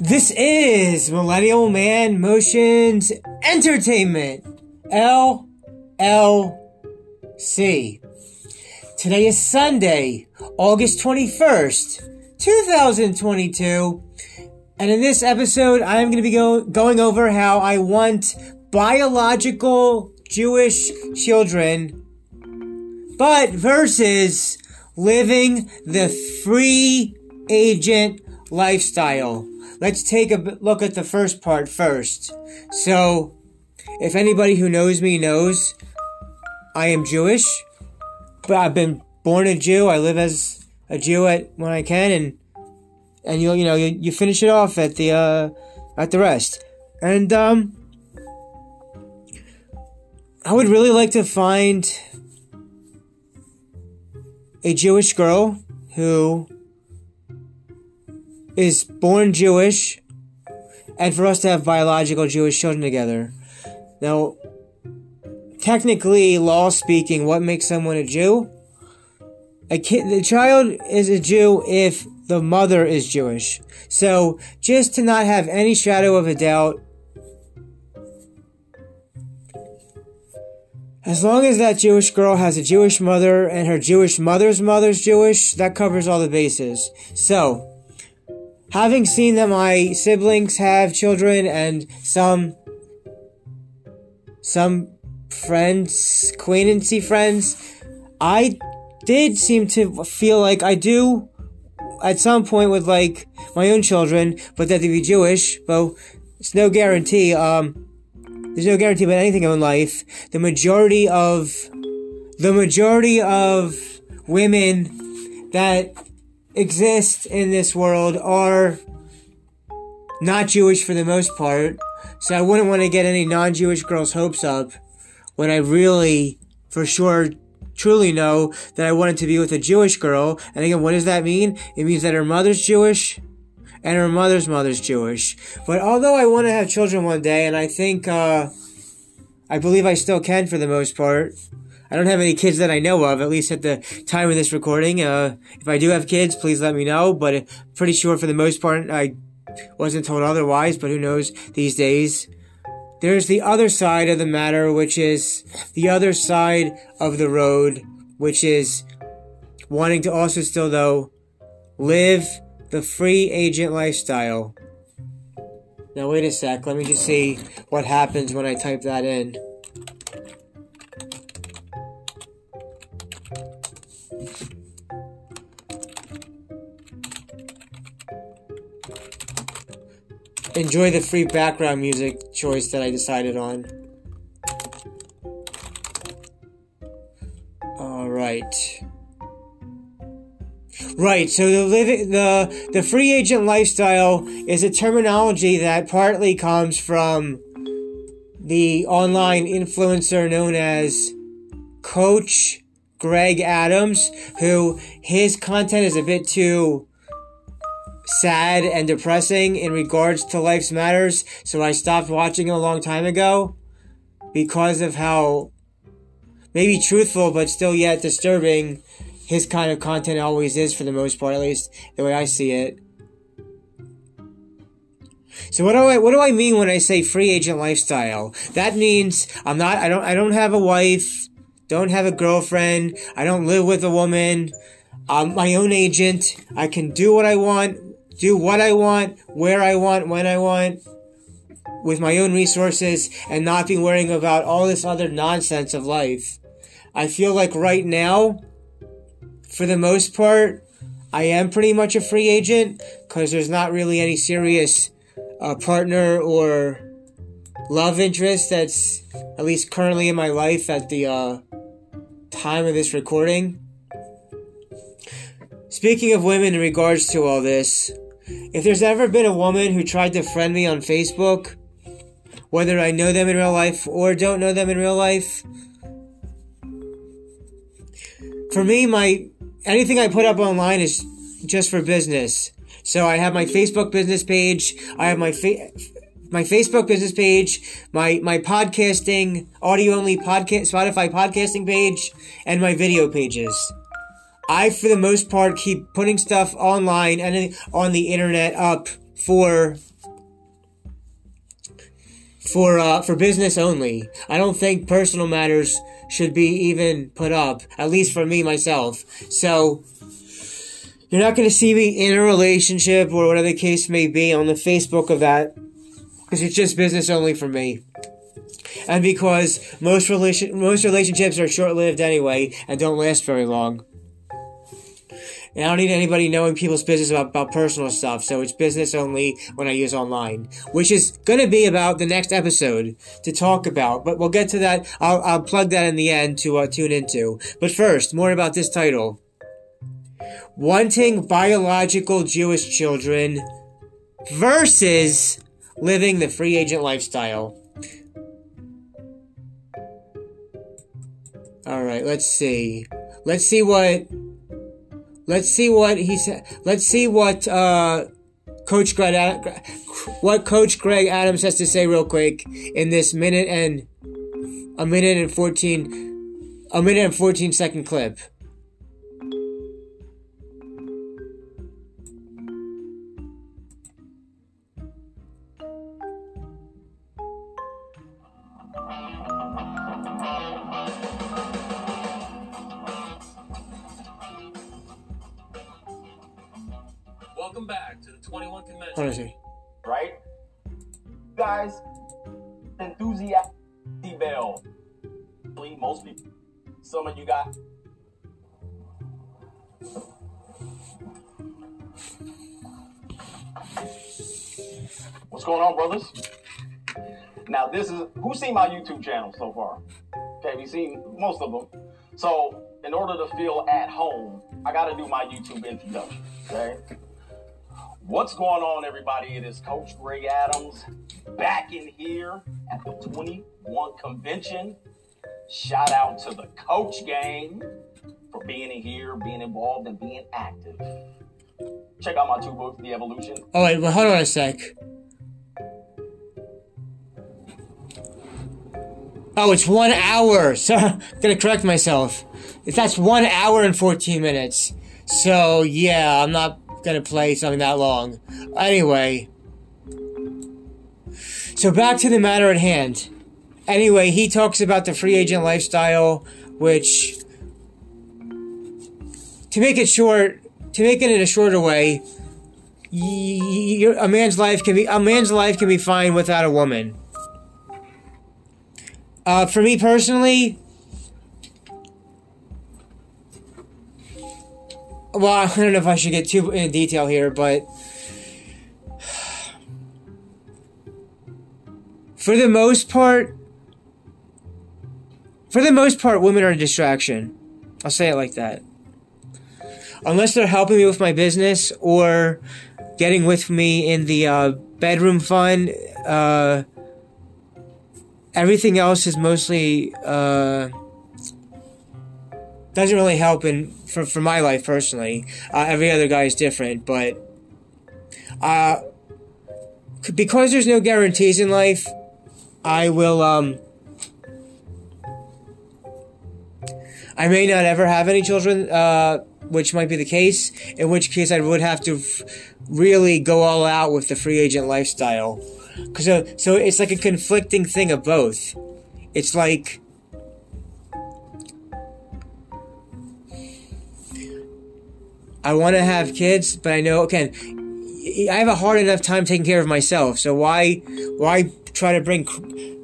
This is Millennial Man Motions Entertainment, LLC. Today is Sunday, August 21st, 2022. And in this episode, I'm going to be go- going over how I want biological Jewish children, but versus living the free agent lifestyle. Let's take a look at the first part first. So, if anybody who knows me knows, I am Jewish, but I've been born a Jew. I live as a Jew at, when I can, and and you you know you, you finish it off at the uh, at the rest. And um, I would really like to find a Jewish girl who is born Jewish and for us to have biological Jewish children together. Now, technically, law speaking, what makes someone a Jew? A kid, the child is a Jew if the mother is Jewish. So, just to not have any shadow of a doubt, as long as that Jewish girl has a Jewish mother and her Jewish mother's mother's Jewish, that covers all the bases. So, having seen that my siblings have children and some some friends, acquaintancy friends, I did seem to feel like I do at some point would like my own children, but that they be Jewish. Well, it's no guarantee. Um, there's no guarantee about anything in life. The majority of the majority of women that exist in this world are not Jewish for the most part. So I wouldn't want to get any non-Jewish girls' hopes up when I really, for sure, truly know that I wanted to be with a Jewish girl. And again, what does that mean? It means that her mother's Jewish and her mother's mother's Jewish. But although I want to have children one day, and I think, uh, I believe I still can for the most part. I don't have any kids that I know of, at least at the time of this recording. Uh, if I do have kids, please let me know. But pretty sure for the most part, I wasn't told otherwise, but who knows these days. There's the other side of the matter, which is the other side of the road, which is wanting to also still, though, live the free agent lifestyle. Now, wait a sec. Let me just see what happens when I type that in. Enjoy the free background music choice that I decided on. All right. Right, so the living the the free agent lifestyle is a terminology that partly comes from the online influencer known as Coach Greg Adams, who his content is a bit too sad and depressing in regards to life's matters, so I stopped watching him a long time ago because of how maybe truthful but still yet disturbing his kind of content always is for the most part, at least the way I see it. So what do I what do I mean when I say free agent lifestyle? That means I'm not I don't I don't have a wife, don't have a girlfriend, I don't live with a woman. I'm my own agent. I can do what I want do what I want, where I want, when I want, with my own resources, and not be worrying about all this other nonsense of life. I feel like right now, for the most part, I am pretty much a free agent because there's not really any serious uh, partner or love interest that's at least currently in my life at the uh, time of this recording. Speaking of women in regards to all this, if there's ever been a woman who tried to friend me on Facebook, whether I know them in real life or don't know them in real life, for me, my anything I put up online is just for business. So I have my Facebook business page. I have my fa- my Facebook business page, my my podcasting audio only podcast Spotify podcasting page, and my video pages. I, for the most part, keep putting stuff online and on the internet up for for uh, for business only. I don't think personal matters should be even put up, at least for me myself. So you're not going to see me in a relationship or whatever the case may be on the Facebook of that because it's just business only for me. And because most relation most relationships are short lived anyway and don't last very long. And I don't need anybody knowing people's business about, about personal stuff, so it's business only when I use online, which is going to be about the next episode to talk about. But we'll get to that. I'll, I'll plug that in the end to uh, tune into. But first, more about this title Wanting Biological Jewish Children versus Living the Free Agent Lifestyle. All right, let's see. Let's see what Let's see what he said. Let's see what uh, Coach Greg, what Coach Greg Adams has to say real quick in this minute and a minute and fourteen, a minute and fourteen second clip. 21 Convention. What is he? right? Guys, enthusiastic bell. Most people. Some of you got. What's going on, brothers? Now, this is who's seen my YouTube channel so far? Okay, we've seen most of them. So, in order to feel at home, I got to do my YouTube introduction. Okay. What's going on, everybody? It is Coach Greg Adams back in here at the 21 convention. Shout out to the coach gang for being in here, being involved, and being active. Check out my two books, The Evolution. Oh wait, well, hold on a sec. Oh, it's one hour. So, i gonna correct myself. If That's one hour and 14 minutes. So, yeah, I'm not gonna play something that long. Anyway. So, back to the matter at hand. Anyway, he talks about the free agent lifestyle, which, to make it short, to make it in a shorter way, a man's life can be a man's life can be fine without a woman. Uh, for me personally, well, I don't know if I should get too in detail here, but for the most part, for the most part, women are a distraction. I'll say it like that. Unless they're helping me with my business or getting with me in the uh, bedroom fun, uh, everything else is mostly uh, doesn't really help in for, for my life personally. Uh, every other guy is different, but uh, because there's no guarantees in life, I will um. I may not ever have any children, uh, which might be the case. In which case, I would have to f- really go all out with the free agent lifestyle. Cause so, so it's like a conflicting thing of both. It's like I want to have kids, but I know again I have a hard enough time taking care of myself. So why why try to bring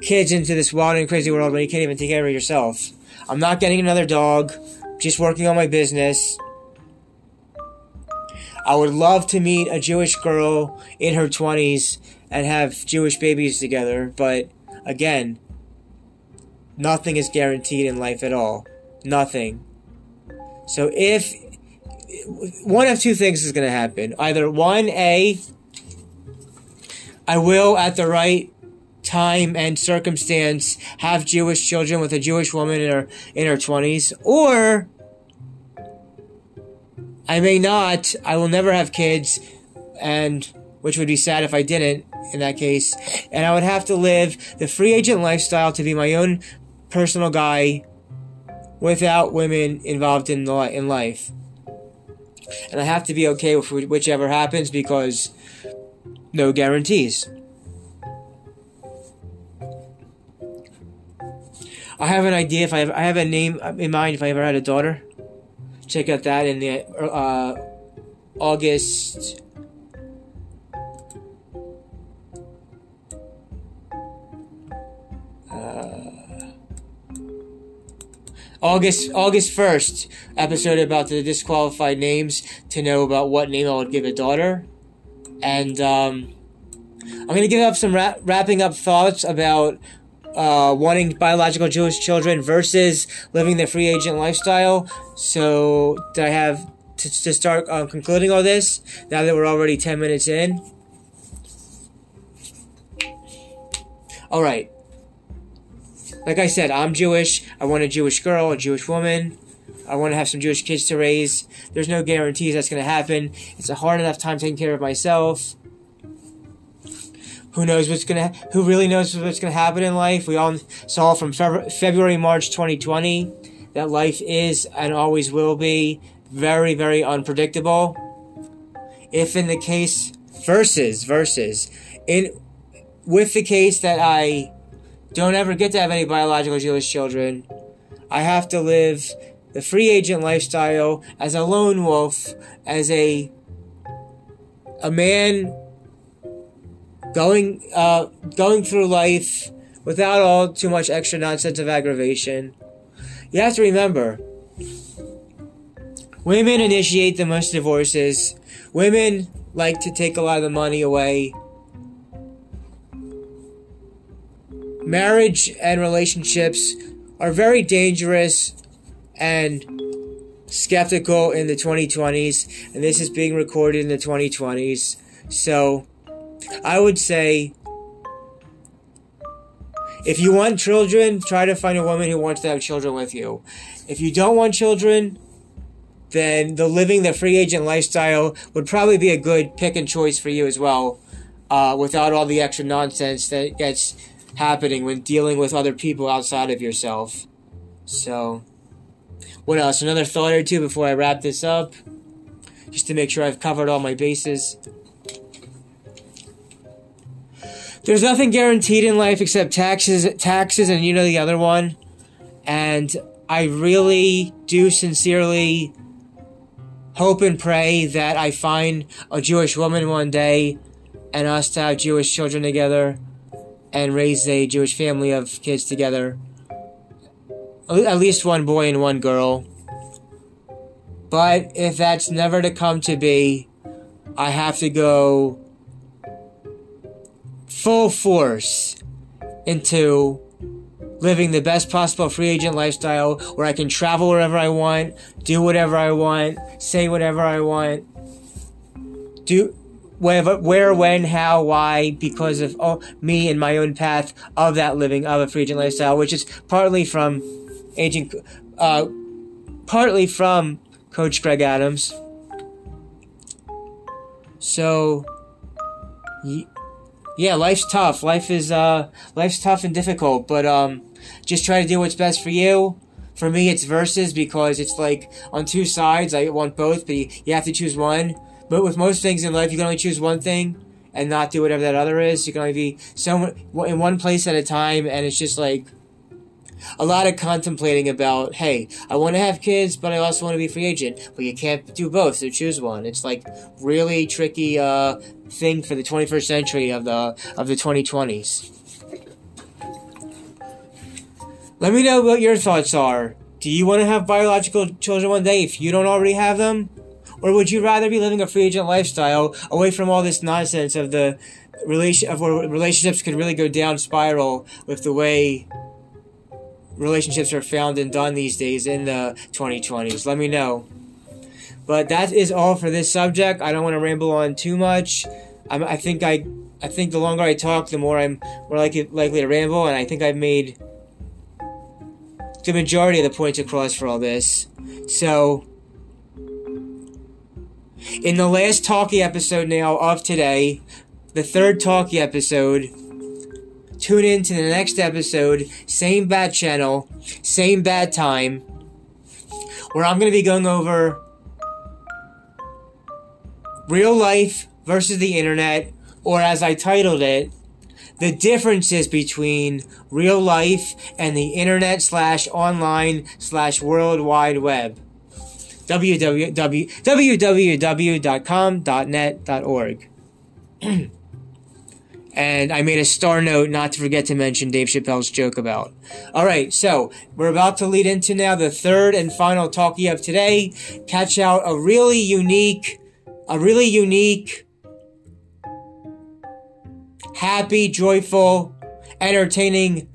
kids into this wild and crazy world when you can't even take care of yourself? I'm not getting another dog. Just working on my business. I would love to meet a Jewish girl in her 20s and have Jewish babies together, but again, nothing is guaranteed in life at all. Nothing. So if one of two things is going to happen. Either one, A, I will at the right time and circumstance have Jewish children with a Jewish woman in her in her 20s, or I may not. I will never have kids, and which would be sad if I didn't in that case. And I would have to live the free agent lifestyle to be my own personal guy without women involved in li- in life. And I have to be okay with whichever happens because no guarantees. I have an idea if I have, I have a name in mind if I ever had a daughter. Check out that in the uh, August. August August first episode about the disqualified names to know about what name I would give a daughter, and um, I'm gonna give up some ra- wrapping up thoughts about uh, wanting biological Jewish children versus living the free agent lifestyle. So, I have to, to start uh, concluding all this now that we're already 10 minutes in? All right. Like I said, I'm Jewish. I want a Jewish girl, a Jewish woman. I want to have some Jewish kids to raise. There's no guarantees that's going to happen. It's a hard enough time taking care of myself. Who knows what's gonna? Who really knows what's gonna happen in life? We all saw from February, March 2020 that life is and always will be very, very unpredictable. If in the case versus versus in with the case that I don't ever get to have any biological Jewish children, I have to live the free agent lifestyle as a lone wolf, as a a man going uh, going through life without all too much extra nonsense of aggravation. You have to remember, women initiate the most divorces. Women like to take a lot of the money away. Marriage and relationships are very dangerous and skeptical in the 2020s, and this is being recorded in the 2020s. So, I would say if you want children, try to find a woman who wants to have children with you. If you don't want children, then the living the free agent lifestyle would probably be a good pick and choice for you as well, uh, without all the extra nonsense that gets happening when dealing with other people outside of yourself. So, what else? Another thought or two before I wrap this up, just to make sure I've covered all my bases. there's nothing guaranteed in life except taxes, taxes, and you know the other one. And I really do sincerely hope and pray that I find a Jewish woman one day and us to have Jewish children together and raise a Jewish family of kids together. At least one boy and one girl. But if that's never to come to be, I have to go full force into living the best possible free agent lifestyle where I can travel wherever I want, do whatever I want, say whatever I want, do whatever, where, when, how, why, because of oh, me and my own path of that living of a free agent lifestyle, which is partly from agent, uh, partly from Coach Greg Adams. So, yeah, life's tough. Life is uh life's tough and difficult, but um just try to do what's best for you. For me, it's versus because it's like on two sides. I want both, but you, have to choose one. But with most things in life, you can only choose one thing and not do whatever that other is. You can only be so in one place at a time, and it's just like a lot of contemplating about, hey, I want to have kids, but I also want to be free agent. But you can't do both, so choose one. It's like really tricky uh, thing for the 21st century of the of the 2020s. Let me know what your thoughts are. Do you want to have biological children one day if you don't already have them? Or would you rather be living a free agent lifestyle away from all this nonsense of the relation of where relationships could really go down spiral with the way relationships are found and done these days in the 2020s. Let me know. But that is all for this subject. I don't want to ramble on too much. I'm, i think I, I think the longer I talk, the more I'm more likely likely to ramble, and I think I've made the majority of the points across for all this. So, in the last talkie episode now of today, the third talkie episode Tune in to the next episode, same bad channel, same bad time, where I'm going to be going over real life versus the internet, or as I titled it, the differences between real life and the internet slash online slash world wide web. Www, www.com.net.org. and I made a star note not to forget to mention Dave Chappelle's joke about. All right, so we're about to lead into now the third and final talkie of today. Catch out a really unique, a really unique, happy, joyful, entertaining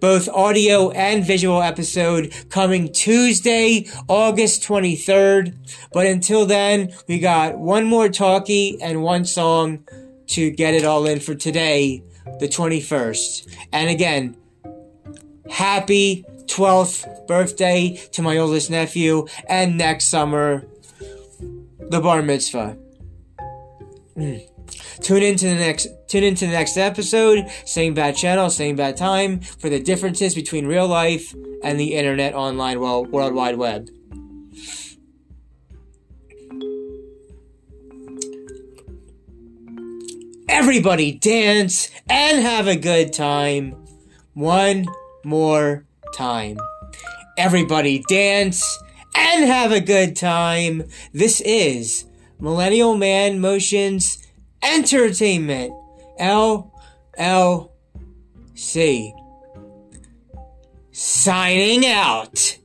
both audio and visual episode coming Tuesday, August 23rd. But until then, we got one more talkie and one song to get it all in for today, the 21st. And again, happy 12th birthday to my oldest nephew, and next summer, the bar mitzvah. Mm. Tune into the next tune into the next episode, same bad channel, same bad time, for the differences between real life and the internet online world, world wide web. Everybody dance and have a good time. One more time. Everybody dance and have a good time. This is Millennial Man Motions Entertainment. LLC. Signing out.